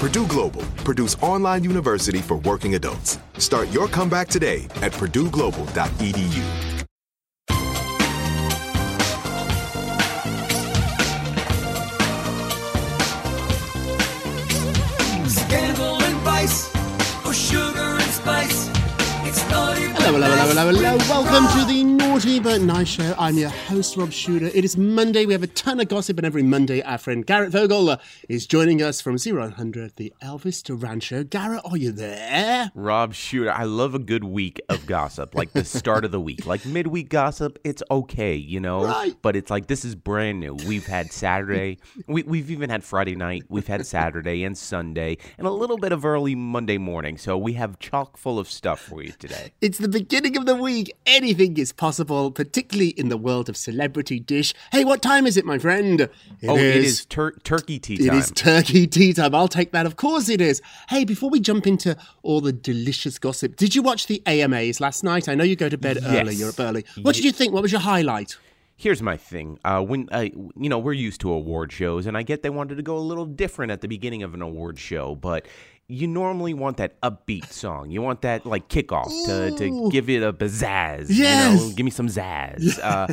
Purdue Global, Purdue's online university for working adults. Start your comeback today at purdueglobal.edu. Scandal and vice, or sugar and spice. It's naughty Hello, hello, hello, hello, hello. Welcome to the But Nice Show. I'm your host, Rob Shuter. It is Monday. We have a ton of gossip, and every Monday, our friend Garrett Vogel uh, is joining us from 0100, the Elvis Duran Show. Garrett, are you there? Rob Shuter, I love a good week of gossip, like the start of the week. Like midweek gossip, it's okay, you know? Right. But it's like this is brand new. We've had Saturday, we, we've even had Friday night, we've had Saturday and Sunday, and a little bit of early Monday morning. So we have chock full of stuff for you today. It's the beginning of the week. Anything is possible, particularly in the world of celebrity dish. Hey, what time is it, my friend? It oh, it is tur- turkey tea It time. is turkey tea time. I'll take that. Of course it is. Hey, before we jump into all the delicious gossip, did you watch the AMAs last night? I know you go to bed early. You're up early. What did you think? What was your highlight? Here's my thing. Uh, when I, you know we're used to award shows, and I get they wanted to go a little different at the beginning of an award show, but you normally want that upbeat song. You want that like kickoff to, to give it a pizzazz. You Yes. know, give me some zazz. Uh,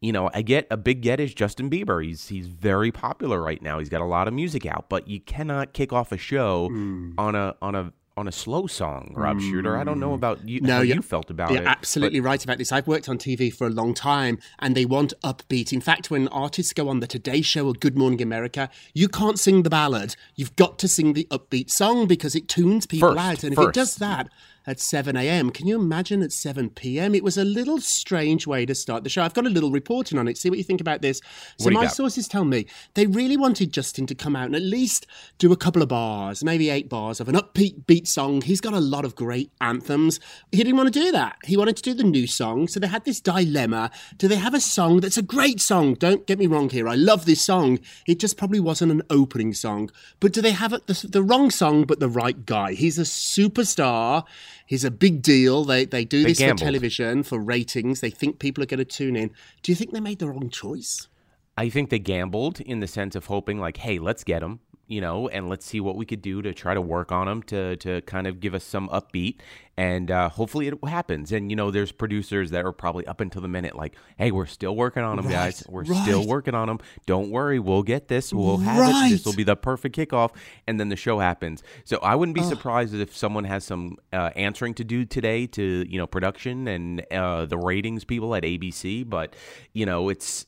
you know, I get a big get is Justin Bieber. He's he's very popular right now. He's got a lot of music out, but you cannot kick off a show Hmm. on a on a on a slow song, Rob Shuter. I don't know mm. about you. No, how you're- felt about You're it. absolutely right about this. I've worked on TV for a long time, and they want upbeat. In fact, when artists go on the Today Show or Good Morning America, you can't sing the ballad. You've got to sing the upbeat song because it tunes people First, out. And if it does that at 7 a.m., can you imagine at 7 p.m.? It was a little strange way to start the show. I've got a little reporting on it. See what you think about this. So What do you my got? sources tell me they really wanted Justin to come out and at least do a couple of bars, maybe eight bars of an upbeat beat song. He's got a lot of great anthems. He didn't want to do that. He wanted to do the new song. So they had this dilemma. Do they have a song that's a great song? Don't get me wrong here. I love this song. It just probably wasn't an opening song. But do they have it, the, the wrong song but the right guy? He's a superstar. He's a big deal. They they do They this gambled. for television for ratings. They think people are going to tune in. Do you think they made the wrong choice? I think they gambled in the sense of hoping, like, hey, let's get him, you know, and let's see what we could do to try to work on them to to kind of give us some upbeat, and uh, hopefully it happens. And you know, there's producers that are probably up until the minute, like, hey, we're still working on him, guys. We're still working on them. Don't worry, we'll get this. We'll have it. This will be the perfect kickoff, and then the show happens. So I wouldn't be surprised if someone has some uh, answering to do today to you know production and uh, the ratings people at ABC. But you know, it's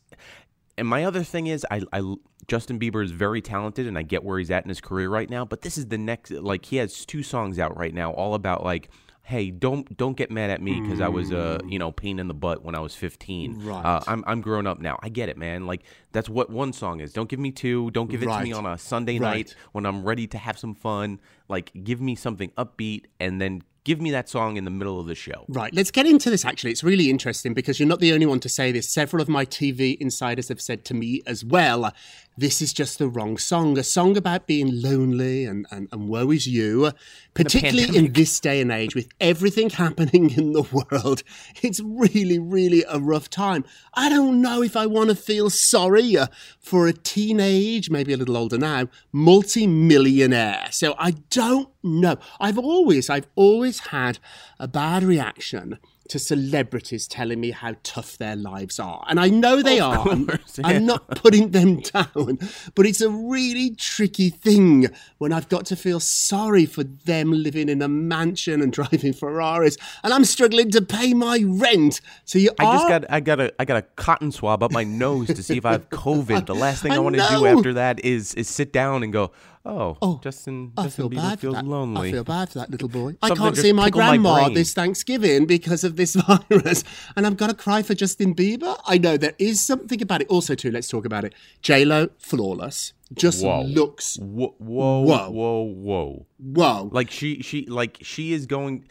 and my other thing is, I, I Justin Bieber is very talented, and I get where he's at in his career right now. But this is the next. Like he has two songs out right now, all about like. Hey, don't don't get mad at me because I was a you know pain in the butt when I was fifteen. Right. Uh, I'm I'm grown up now. I get it, man. Like that's what one song is. Don't give me two. Don't give it to me on a Sunday Right. night when I'm ready to have some fun. Like give me something upbeat and then give me that song in the middle of the show. Right, let's get into this actually. It's really interesting because you're not the only one to say this. Several of my TV insiders have said to me as well, this is just the wrong song. A song about being lonely and, and, and woe is you, particularly in this day and age with everything happening in the world. It's really, really a rough time. I don't know if I want to feel sorry uh, for a teenage, maybe a little older now, multi-millionaire. So I don't know. I've always, I've always had a bad reaction to celebrities telling me how tough their lives are. And I know they are. I'm, I'm not putting them down, but it's a really tricky thing when I've got to feel sorry for them living in a mansion and driving Ferraris and I'm struggling to pay my rent. So you I just got I got a I got a cotton swab up my nose to see if I have COVID. The last thing I, I want to do after that is is sit down and go, oh, Oh, Justin I Justin feel Bieber bad feels that. lonely. I feel bad for that little boy. I can't see my tickled my grandma this Thanksgiving because of this virus, and I've got to cry for Justin Bieber. I know there is something about it. Also, too, let's talk about it. J Lo, flawless, just Whoa. looks Whoa, whoa, Whoa. whoa, whoa! whoa. Like she, she, like she is going.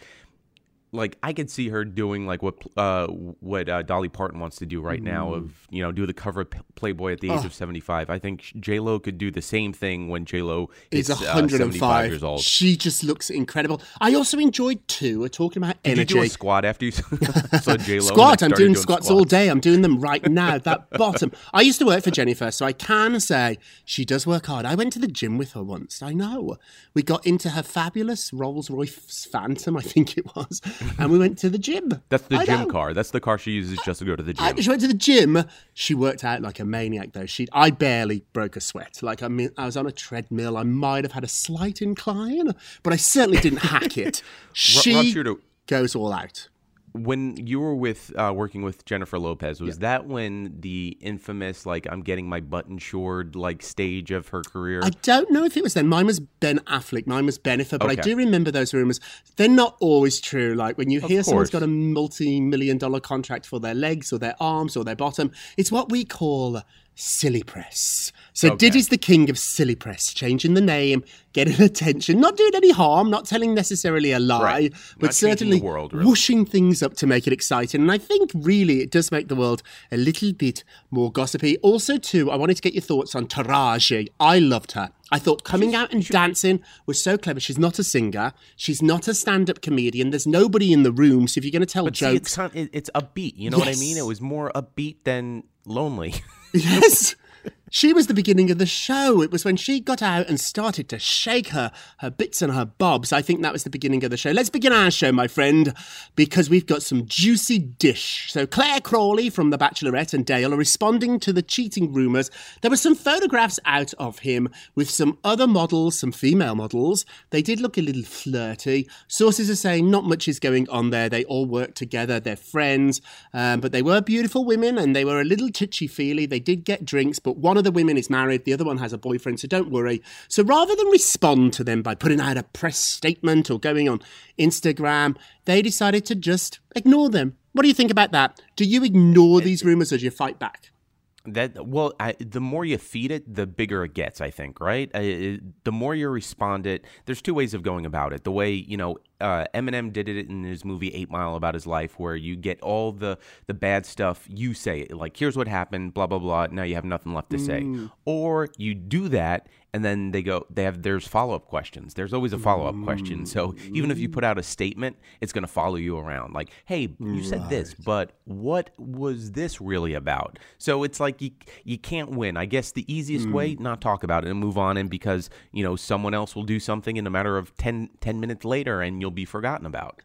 Like I could see her doing like what uh what uh, Dolly Parton wants to do right now Mm. of you know do the cover of Playboy at the age of seventy five. I think J Lo could do the same thing when J Lo is uh, 105 years old. She just looks incredible. I also enjoyed too. We're talking about Did energy. you do a squat after you saw J Lo? Squat. I'm doing squats all day. I'm doing them right now. That bottom. I used to work for Jennifer, so I can say she does work hard. I went to the gym with her once. I know. We got into her fabulous Rolls Royce Phantom, I think it was, and we went to the gym. That's the I gym know. car. That's the car she uses just to go to the I, gym. she went to the gym. She worked out like a maniac, though. She, I barely broke a sweat. Like I mean, I was on a treadmill. I might have had a slight incline, but I certainly didn't hack it. She a- goes all out. When you were with uh, working with Jennifer Lopez, was that when the infamous like I'm getting my button shored like stage of her career? I don't know if it was then. Mine was Ben Affleck. Mine was Bennifer, but I do remember those rumors. They're not always true. Like when you hear someone's got a multi-million dollar contract for their legs or their arms or their bottom, it's what we call silly press. So Okay. Diddy's the king of silly press, changing the name, getting attention, not doing any harm, not telling necessarily a lie, Right. but certainly world, really. whooshing things up to make it exciting. And I think really it does make the world a little bit more gossipy. Also, too, I wanted to get your thoughts on Taraji. I loved her. I thought coming out and dancing was so clever. She's not a singer. She's not a stand-up comedian. There's nobody in the room. So if you're going to tell but see, it's jokes, kind it, it's upbeat. You know what I mean? It was more upbeat than lonely. yes. She was the beginning of the show. It was when she got out and started to shake her her bits and her bobs. I think that was the beginning of the show. Let's begin our show, my friend, because we've got some juicy dish. So Clare Crawley from The Bachelorette and Dale are responding to the cheating rumours. There were some photographs out of him with some other models, some female models. They did look a little flirty. Sources are saying not much is going on there. They all work together. They're friends, um, but they were beautiful women and they were a little touchy feely. They did get drinks, but one of the women is married, the other one has a boyfriend, so don't worry. So rather than respond to them by putting out a press statement or going on Instagram, they decided to just ignore them. What do you think about that? Do you ignore these rumors or do you fight back? That well, I, the more you feed it, the bigger it gets. I think, right? It- the more you respond it, there's two ways of going about it. The way you know uh, Eminem did it in his movie Eight Mile about his life, where you get all the the bad stuff. You say it like, "Here's what happened," blah blah blah. Now you have nothing left to say, mm. or you do that. And then they go. They have. There's follow up questions. There's always a follow up question. So mm. even if you put out a statement, it's going to follow you around. Like, hey, you said this, but what was this really about? So it's like you you can't win. I guess the easiest way mm. not talk about it and move on. And because you know someone else will do something in a matter of 10, 10 minutes later, and you'll be forgotten about.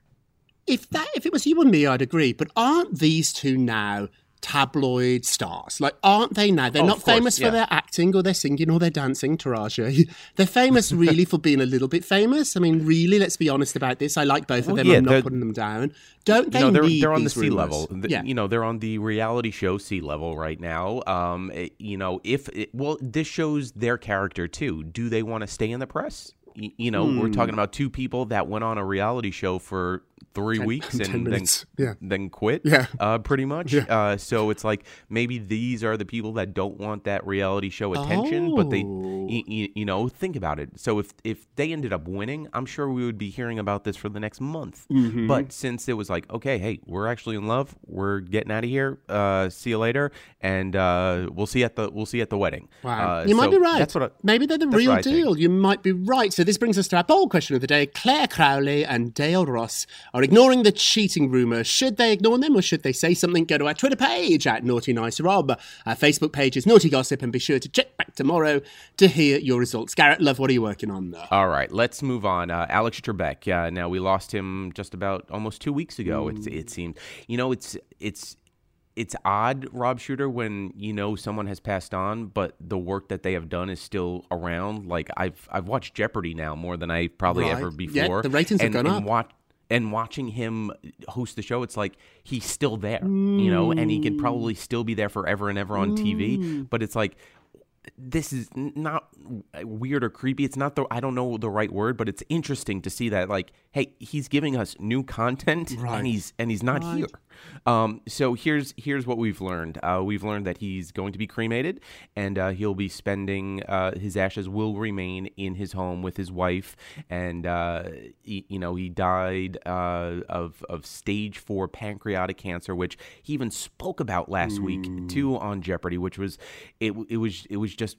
If that if it was you and me, I'd agree. But aren't these two now tabloid stars. Like, aren't they now? They're Oh, not famous yeah. for their acting or their singing or their dancing, Taraja. They're famous really for being a little bit famous. I mean, really, let's be honest about this. I like both of them. yeah, I'm not putting them down. Don't they you know, they're need they're on the sea rumours? level. The- yeah. You know, they're on the reality show sea level right now. Um, it- you know, if it, well, this shows their character too. Do they want to stay in the press? You know, we're Hmm. talking about two people that went on a reality show for three Ten- weeks and then minutes. Yeah. then quit. Yeah. uh, pretty much. Yeah. Uh, so it's like maybe these are the people that don't want that reality show attention, but they, Oh. y- y- you know, think about it. So if if they ended up winning, I'm sure we would be hearing about this for the next month. Mm-hmm. But since it was like, okay, hey, we're actually in love, we're getting out of here. Uh, see you later, and uh, we'll see at the we'll see at the wedding. Wow. Uh, you might be right. That's what I, Maybe they're the real what I think. deal. You might be right. So this brings us to our poll question of the day. Clare Crawley and Dale Moss are ignoring the cheating rumour. Should they ignore them or should they say something? Go to our Twitter page at Naughty Nice Rob. Our Facebook page is Naughty Gossip and be sure to check back tomorrow to hear your results. Garrett, love, what are you working on there? All right, let's move on. Uh, Alex Trebek. Uh, now we lost him just about almost two weeks ago. It, it seemed. You know, it's it's it's odd, Rob Shuter, when you know someone has passed on, but the work that they have done is still around. Like I've I've watched Jeopardy now more than I probably Right. ever Yeah, before. the ratings have and, gone and up. Watch, and watching him host the show, it's like he's still there, you know, and he could mm. probably still be there forever and ever on TV. Mm. But it's like this is not weird or creepy. It's not the I don't know the right word, but it's interesting to see that like, hey, he's giving us new content Right. and he's and he's not here. Um, so here's here's what we've learned. Uh, we've learned that he's going to be cremated, and uh, he'll be spending uh, his ashes will remain in his home with his wife. And uh, he, you know he died uh, of of stage four pancreatic cancer, which he even spoke about last week too on Jeopardy, which was it it was it was just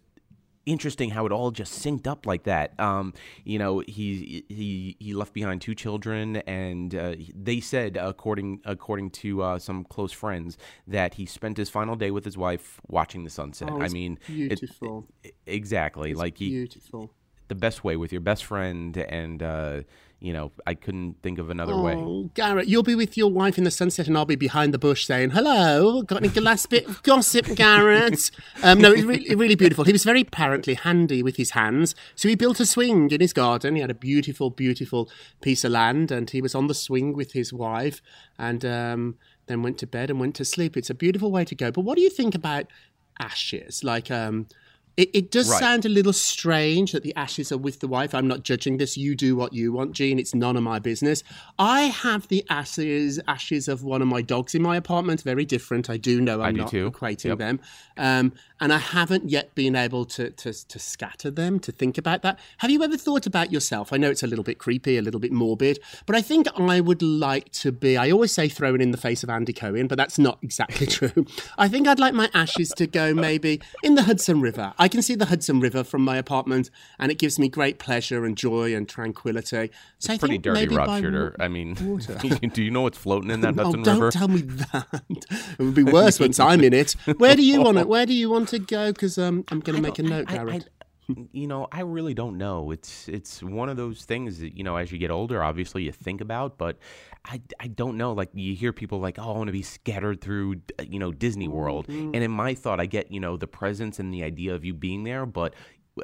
interesting how it all just synced up like that. Um, you know, he he he left behind two children, and uh, they said, according according to uh, some close friends, that he spent his final day with his wife watching the sunset. Oh, I mean, it- beautiful. it- exactly, like he, Beautiful. the best way with your best friend, and uh, you know, I couldn't think of another way. Oh, Garrett, you'll be with your wife in the sunset, and I'll be behind the bush saying, "Hello, got any last bit of gossip, Garrett?" um, no, it's really, really beautiful. He was very apparently handy with his hands, so he built a swing in his garden. He had a beautiful, beautiful piece of land, and he was on the swing with his wife, and um, then went to bed and went to sleep. It's a beautiful way to go. But what do you think about ashes? Like, um, it, it does Right. sound a little strange that the ashes are with the wife. I'm not judging this. You do what you want, Gene. It's none of my business. I have the ashes ashes of one of my dogs in my apartment. Very different. I do know I'm I do not too. equating Yep. them. Um, and I haven't yet been able to, to to scatter them, to think about that. Have you ever thought about yourself? I know it's a little bit creepy, a little bit morbid, but I think I would like to be. I always say throw it in the face of Andy Cohen, but that's not exactly true. I think I'd like my ashes to go maybe in the Hudson River. I can see the Hudson River from my apartment, and it gives me great pleasure and joy and tranquility. So I Pretty dirty, maybe Rob Shuter. I mean, do you know what's floating in that Oh, Hudson don't River? tell me that. it would be worse once I'm in it. Where do you want it? Where do you want to go? Because um, I'm going to make a note, I- I- Garrett. I- you know, I really don't know. It's it's one of those things that you know, as you get older, obviously you think about, but I, I don't know. Like you hear people like, oh, I want to be scattered through, uh, you know, Disney World, Mm-hmm. and in my thought, I get you know the presence and the idea of you being there, but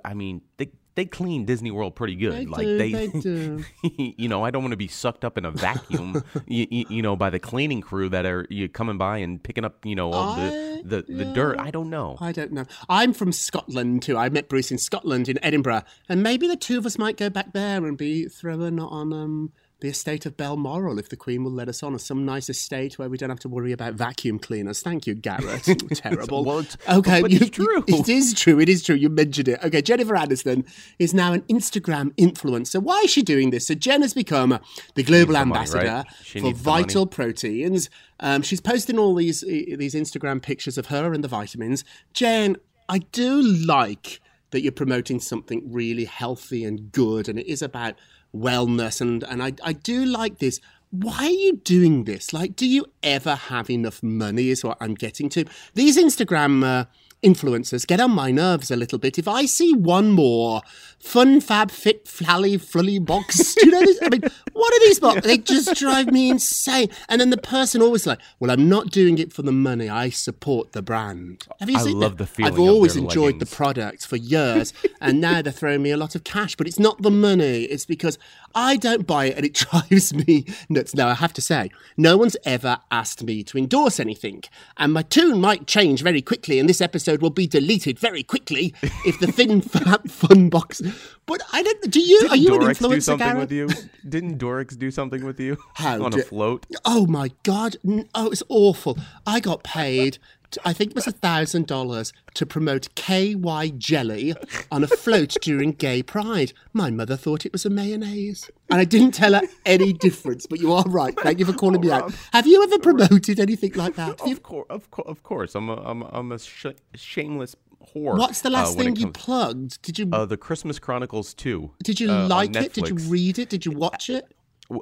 I mean they. They clean Disney World pretty good. They like do, they, they do. you know, I don't want to be sucked up in a vacuum, you, you know, by the cleaning crew that are you coming by and picking up, you know, all I- the the, the dirt. I don't know. I don't know. I'm from Scotland too. I met Bruce in Scotland, in Edinburgh, and maybe the two of us might go back there and be throwing on um, the estate of Balmoral if the Queen will let us on, or some nice estate where we don't have to worry about vacuum cleaners. Thank you, Garrett. Terrible. It's- okay, but you- it's true. It is true. It is true. You mentioned it. Okay, Jennifer Aniston is now an Instagram influencer. Why is she doing this? So Jen has become the global the money, ambassador right? For money. vital proteins. Um, she's posting all these these Instagram pictures of her and the vitamins. Jen, I do like that you're promoting something really healthy and good, and it is about wellness, and and I I do like this. Why are you doing this? Like, do you ever have enough money? Is what I'm getting to. These Instagram uh, influencers get on my nerves a little bit. If I see one more fun, fab, fit, flally, flully box, do you know this? I mean, what are these boxes? They just drive me insane. And then the person always like, well, I'm not doing it for the money. I support the brand. Have you I seen love that? the feeling I've always enjoyed leggings. the product for years, and now they're throwing me a lot of cash. But it's not the money; it's because I don't buy it, and it drives me nuts. Now I have to say, no one's ever asked me to endorse anything, and my tune might change very quickly, in this episode will be deleted very quickly if the thin fat fun box. But I don't. Do you? are you an Dorix do something Garrett? with you? Didn't Dorix do something with you How on do- a float? Oh my god! Oh, it's awful. I got paid. I think it was a thousand dollars to promote KY jelly on a float during Gay Pride. My mother thought it was a mayonnaise, and I didn't tell her any difference. But you are right. Thank you for calling me out. Have you ever promoted anything like that? Of course, of course, of course. I'm a, I'm, a- I'm a sh- shameless whore. What's the uh, last it thing you comes- plugged? Did you Uh, the Christmas Chronicles 2. did you uh, like it? Did you read it? Did you watch it?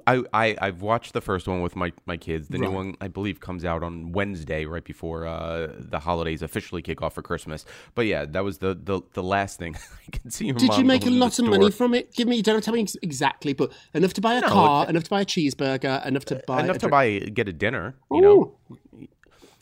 I, I I've watched the first one with my, my kids. The Right. new one I believe comes out on Wednesday, right before uh, the holidays officially kick off for Christmas. But yeah, that was the the, the last thing. I can see Did you make a going to the lot of money from it? Give me, you don't have to tell me exactly, but enough to buy a No, car, it- enough to buy a cheeseburger, enough to buy enough a to drink. buy get a dinner? You know,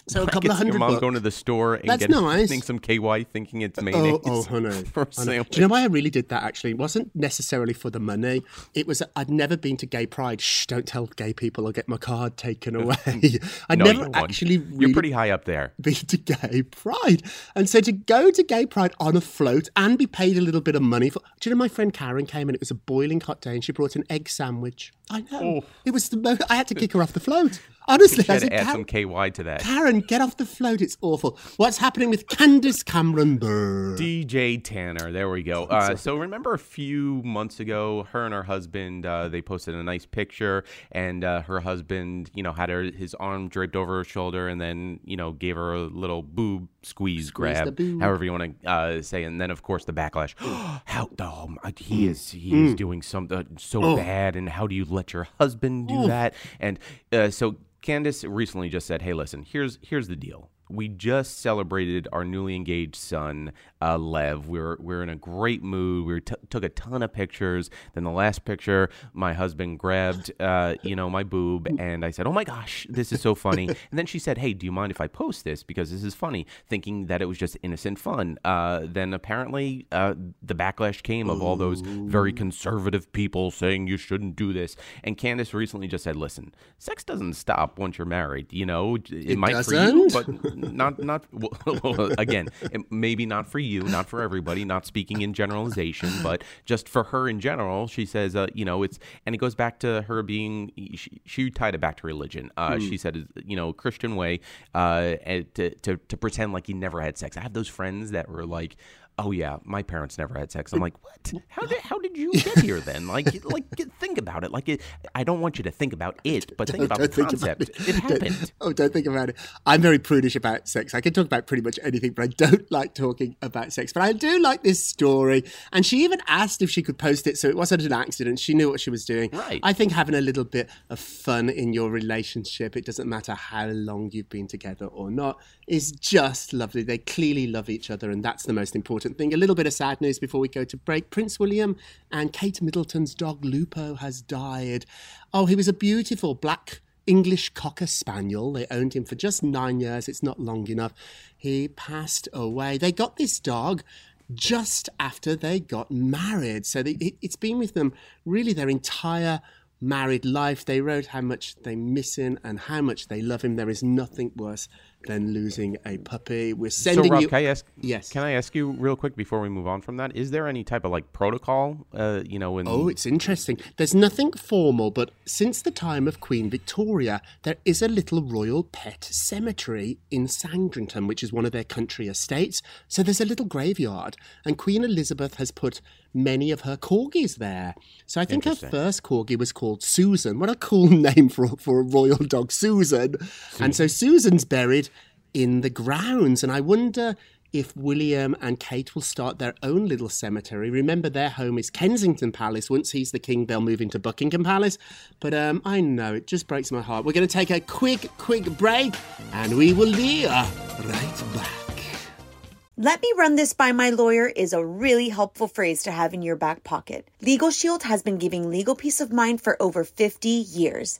So a couple of see your hundred mom bucks. going to the store and That's getting, nice. getting some KY, thinking it's Oh, mayonnaise. oh, honey. for a honey. Do you know why I really did that? Actually, it wasn't necessarily for the money. It was I'd never been to gay pride. Shh! Don't tell gay people. I'll get my card taken away. I'd No, never won't. actually You're pretty high up there. been to gay pride, and so to go to gay pride on a float and be paid a little bit of money for. Do you know my friend Karen came and it was a boiling hot day and she brought an egg sandwich. I know oh. it was the most. I had to kick her off the float. Honestly, I said, to add "Karen, some KY to that. Karen, get off the float. It's awful. What's happening with Candace Cameron Bure? DJ Tanner. There we go. Uh, so remember a few months ago, her and her husband uh, they posted a nice picture, and uh, her husband, you know, had her his arm draped over her shoulder, and then you know gave her a little boob squeeze, grab, boob. however you want to uh, say, and then of course the backlash. how oh, my- he is he is doing something so bad, and how do you let your husband do that? And uh, so Candace recently just said, "Hey, listen, here's here's the deal." We just celebrated our newly engaged son, uh, Lev. We were, we were in a great mood. We t- took a ton of pictures. Then the last picture, my husband grabbed, uh, you know, my boob, and I said, "Oh my gosh, this is so funny." and then she said, "Hey, do you mind if I post this because this is funny?" Thinking that it was just innocent fun. Uh, then apparently, uh, the backlash came of all those very conservative people saying you shouldn't do this. And Candace recently just said, "Listen, sex doesn't stop once you're married. You know, it, It might for you, doesn't? but not not well, again it, maybe not for you not for everybody not speaking in generalization but just for her in general she says uh, you know it's and it goes back to her being she, she tied it back to religion. Uh, she said you know christian way uh, to, to, to pretend like you never had sex. I have those friends that were like Oh yeah, my parents never had sex. I'm like, what? How did how did you get here then? Like like think about it. Like it, I don't want you to think about it, but think about the Don't about concept. It, Don't- happened. oh, don't think about it. I'm very prudish about sex. I can talk about pretty much anything, but I don't like talking about sex. But I do like this story. And she even asked if she could post it, so it wasn't an accident. She knew what she was doing. Right. I think having a little bit of fun in your relationship, it doesn't matter how long you've been together or not, is just lovely. They clearly love each other, and that's the most important thing. A little bit of sad news before we go to break. Prince William and Kate Middleton's dog Lupo has died. Oh, he was a beautiful black English Cocker Spaniel. They owned him for just nine years. It's not long enough. He passed away. They got this dog just after they got married. So they, it, it's been with them really their entire married life. They wrote how much they miss him and how much they love him. There is nothing worse than losing a puppy. We're sending so Rob, you. can I ask? Yes. Can I ask you real quick before we move on from that? Is there any type of like protocol? Uh, you know, in Oh, it's interesting. There's nothing formal, but since the time of Queen Victoria, there is a little royal pet cemetery in Sandringham, which is one of their country estates. So there's a little graveyard, and Queen Elizabeth has put many of her corgis there. So I think her first corgi was called Susan. What a cool name for, for a royal dog, Susan. And so Susan's buried in the grounds, and I wonder if William and Kate will start their own little cemetery. Remember, their home is Kensington Palace. Once he's the king, they'll move into Buckingham Palace. But um, I know, it just breaks my heart. We're going to take a quick, quick break, and we will be right back. Let me run this by my lawyer is a really helpful phrase to have in your back pocket. Legal Shield has been giving legal peace of mind for over 50 years.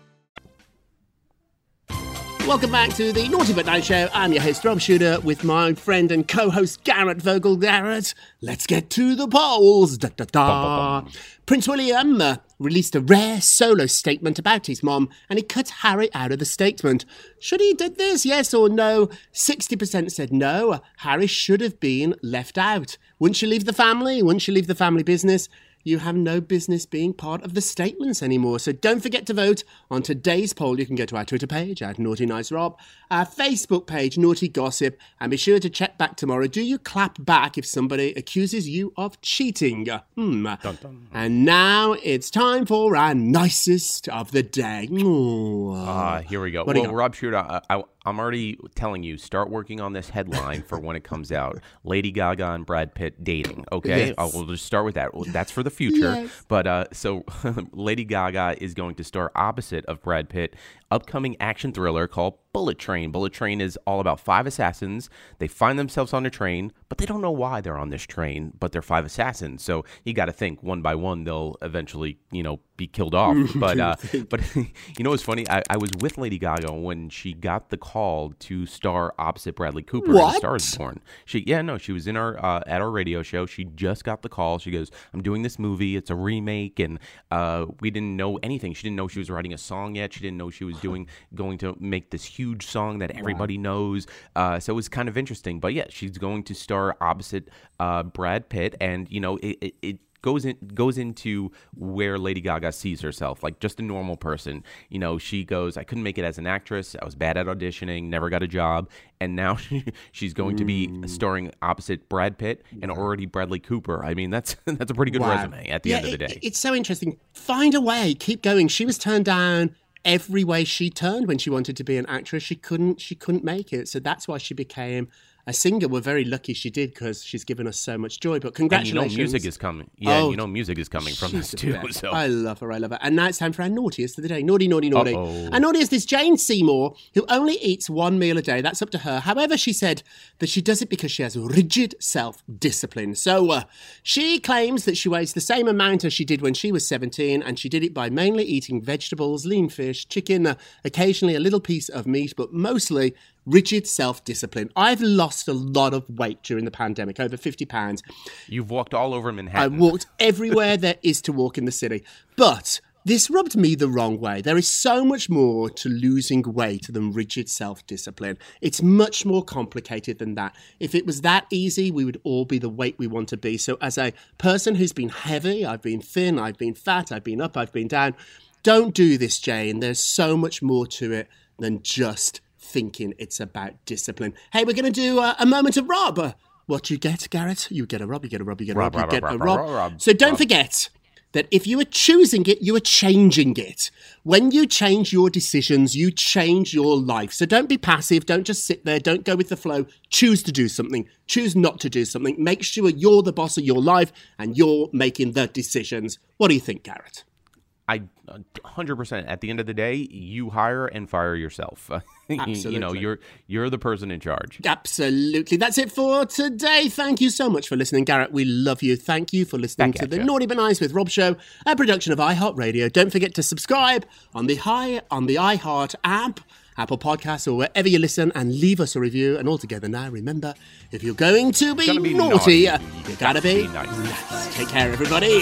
Welcome back to the Naughty But Nice Show. I'm your host, Rob Shuter, with my friend and co host, Garrett Vogel. Garrett, let's get to the polls. Da, da, da. Prince William uh, released a rare solo statement about his mom, and he cut Harry out of the statement. Should he did this, yes or no? 60% said no. Harry should have been left out. Wouldn't you leave the family? Wouldn't you leave the family business? You have no business being part of the statements anymore. So don't forget to vote on today's poll. You can go to our Twitter page at Naughty Nice Rob, our Facebook page, Naughty Gossip, and be sure to check back tomorrow. Do you clap back if somebody accuses you of cheating? Hmm. Dun, dun. And now it's time for our nicest of the day. Ah, here we go. What well. Rob Shuter, I, I, I'm already telling you, start working on this headline for when it comes out. Lady Gaga and Brad Pitt dating. Okay, Yes. Uh, we'll just start with that. That's for the future. Yes. But uh, so Lady Gaga is going to star opposite of Brad Pitt. Upcoming action thriller called Bullet Train. Bullet Train is all about five assassins. They find themselves on a train, but they don't know why they're on this train. But they're five assassins, so you got to think one by one they'll eventually, you know, be killed off. but uh, but you know what's funny? I, I was with Lady Gaga when she got the call to star opposite Bradley Cooper in What? Star Is Born. She yeah no, she was in our uh, at our radio show. She just got the call. She goes, "I'm doing this movie. It's a remake, and uh, we didn't know anything. She didn't know she was writing a song yet. She didn't know she was doing going to make this huge song that everybody knows. Uh, so it was kind of interesting. But yeah, she's going to star opposite uh, Brad Pitt, and you know it. it, it goes in goes into where Lady Gaga sees herself, like just a normal person. You know, she goes, I couldn't make it as an actress. I was bad at auditioning, never got a job, and now she, she's going to be Mm. starring opposite Brad Pitt and already Bradley Cooper. I mean, that's that's a pretty good Wow. resume at the Yeah, end of the it- day. it's so interesting. Find a way. Keep going. She was turned down every way she turned when she wanted to be an actress. She couldn't. She couldn't make it. So that's why she became a singer. We're very lucky she did because she's given us so much joy. But and you congratulations. know, music is coming. Yeah, Oh, you know, music is coming from this too. So I love her. I love her. And now it's time for our naughtiest of the day. Naughty, naughty, naughty. Uh-oh. Our naughtiest is Jane Seymour, who only eats one meal a day. That's up to her. However, she said that she does it because she has rigid self discipline. So uh, she claims that she weighs the same amount as she did when she was 17, and she did it by mainly eating vegetables, lean fish, chicken, uh, occasionally a little piece of meat, but mostly rigid self discipline. I've lost a lot of weight during the pandemic, over 50 pounds. you've walked all over Manhattan. I walked everywhere there is to walk in the city. But this rubbed me the wrong way. There is so much more to losing weight than rigid self discipline. It's much more complicated than that. If it was that easy, we would all be the weight we want to be. So, as a person who's been heavy, I've been thin, I've been fat, I've been up, I've been down, don't do this, Jane. There's so much more to it than just thinking it's about discipline. Hey, we're going to do uh, a moment of Rob. Uh, What you get, Garrett? You get a Rob, you get a Rob, you get a Rob, Rob, you Rob, get Rob, a Rob, So don't forget that if you are choosing it, you are changing it. When you change your decisions, you change your life. So don't be passive. Don't just sit there. Don't go with the flow. Choose to do something. Choose not to do something. Make sure you're the boss of your life and you're making the decisions. What do you think, Garrett? I uh, 100% at the end of the day, you hire and fire yourself. Absolutely. you know, you're you're the person in charge. Absolutely. That's it for today. Thank you so much for listening, Garrett. We love you. Thank you for listening Back to the ya. Naughty But Nice with Rob show, a production of iHeartRadio. Don't forget to subscribe on the Hi on the iHeart app, Apple Podcasts, or wherever you listen, and leave us a review. And all together now, remember, if you're going to be, be naughty, naughty, you gotta be, nice. nice. Take care, everybody.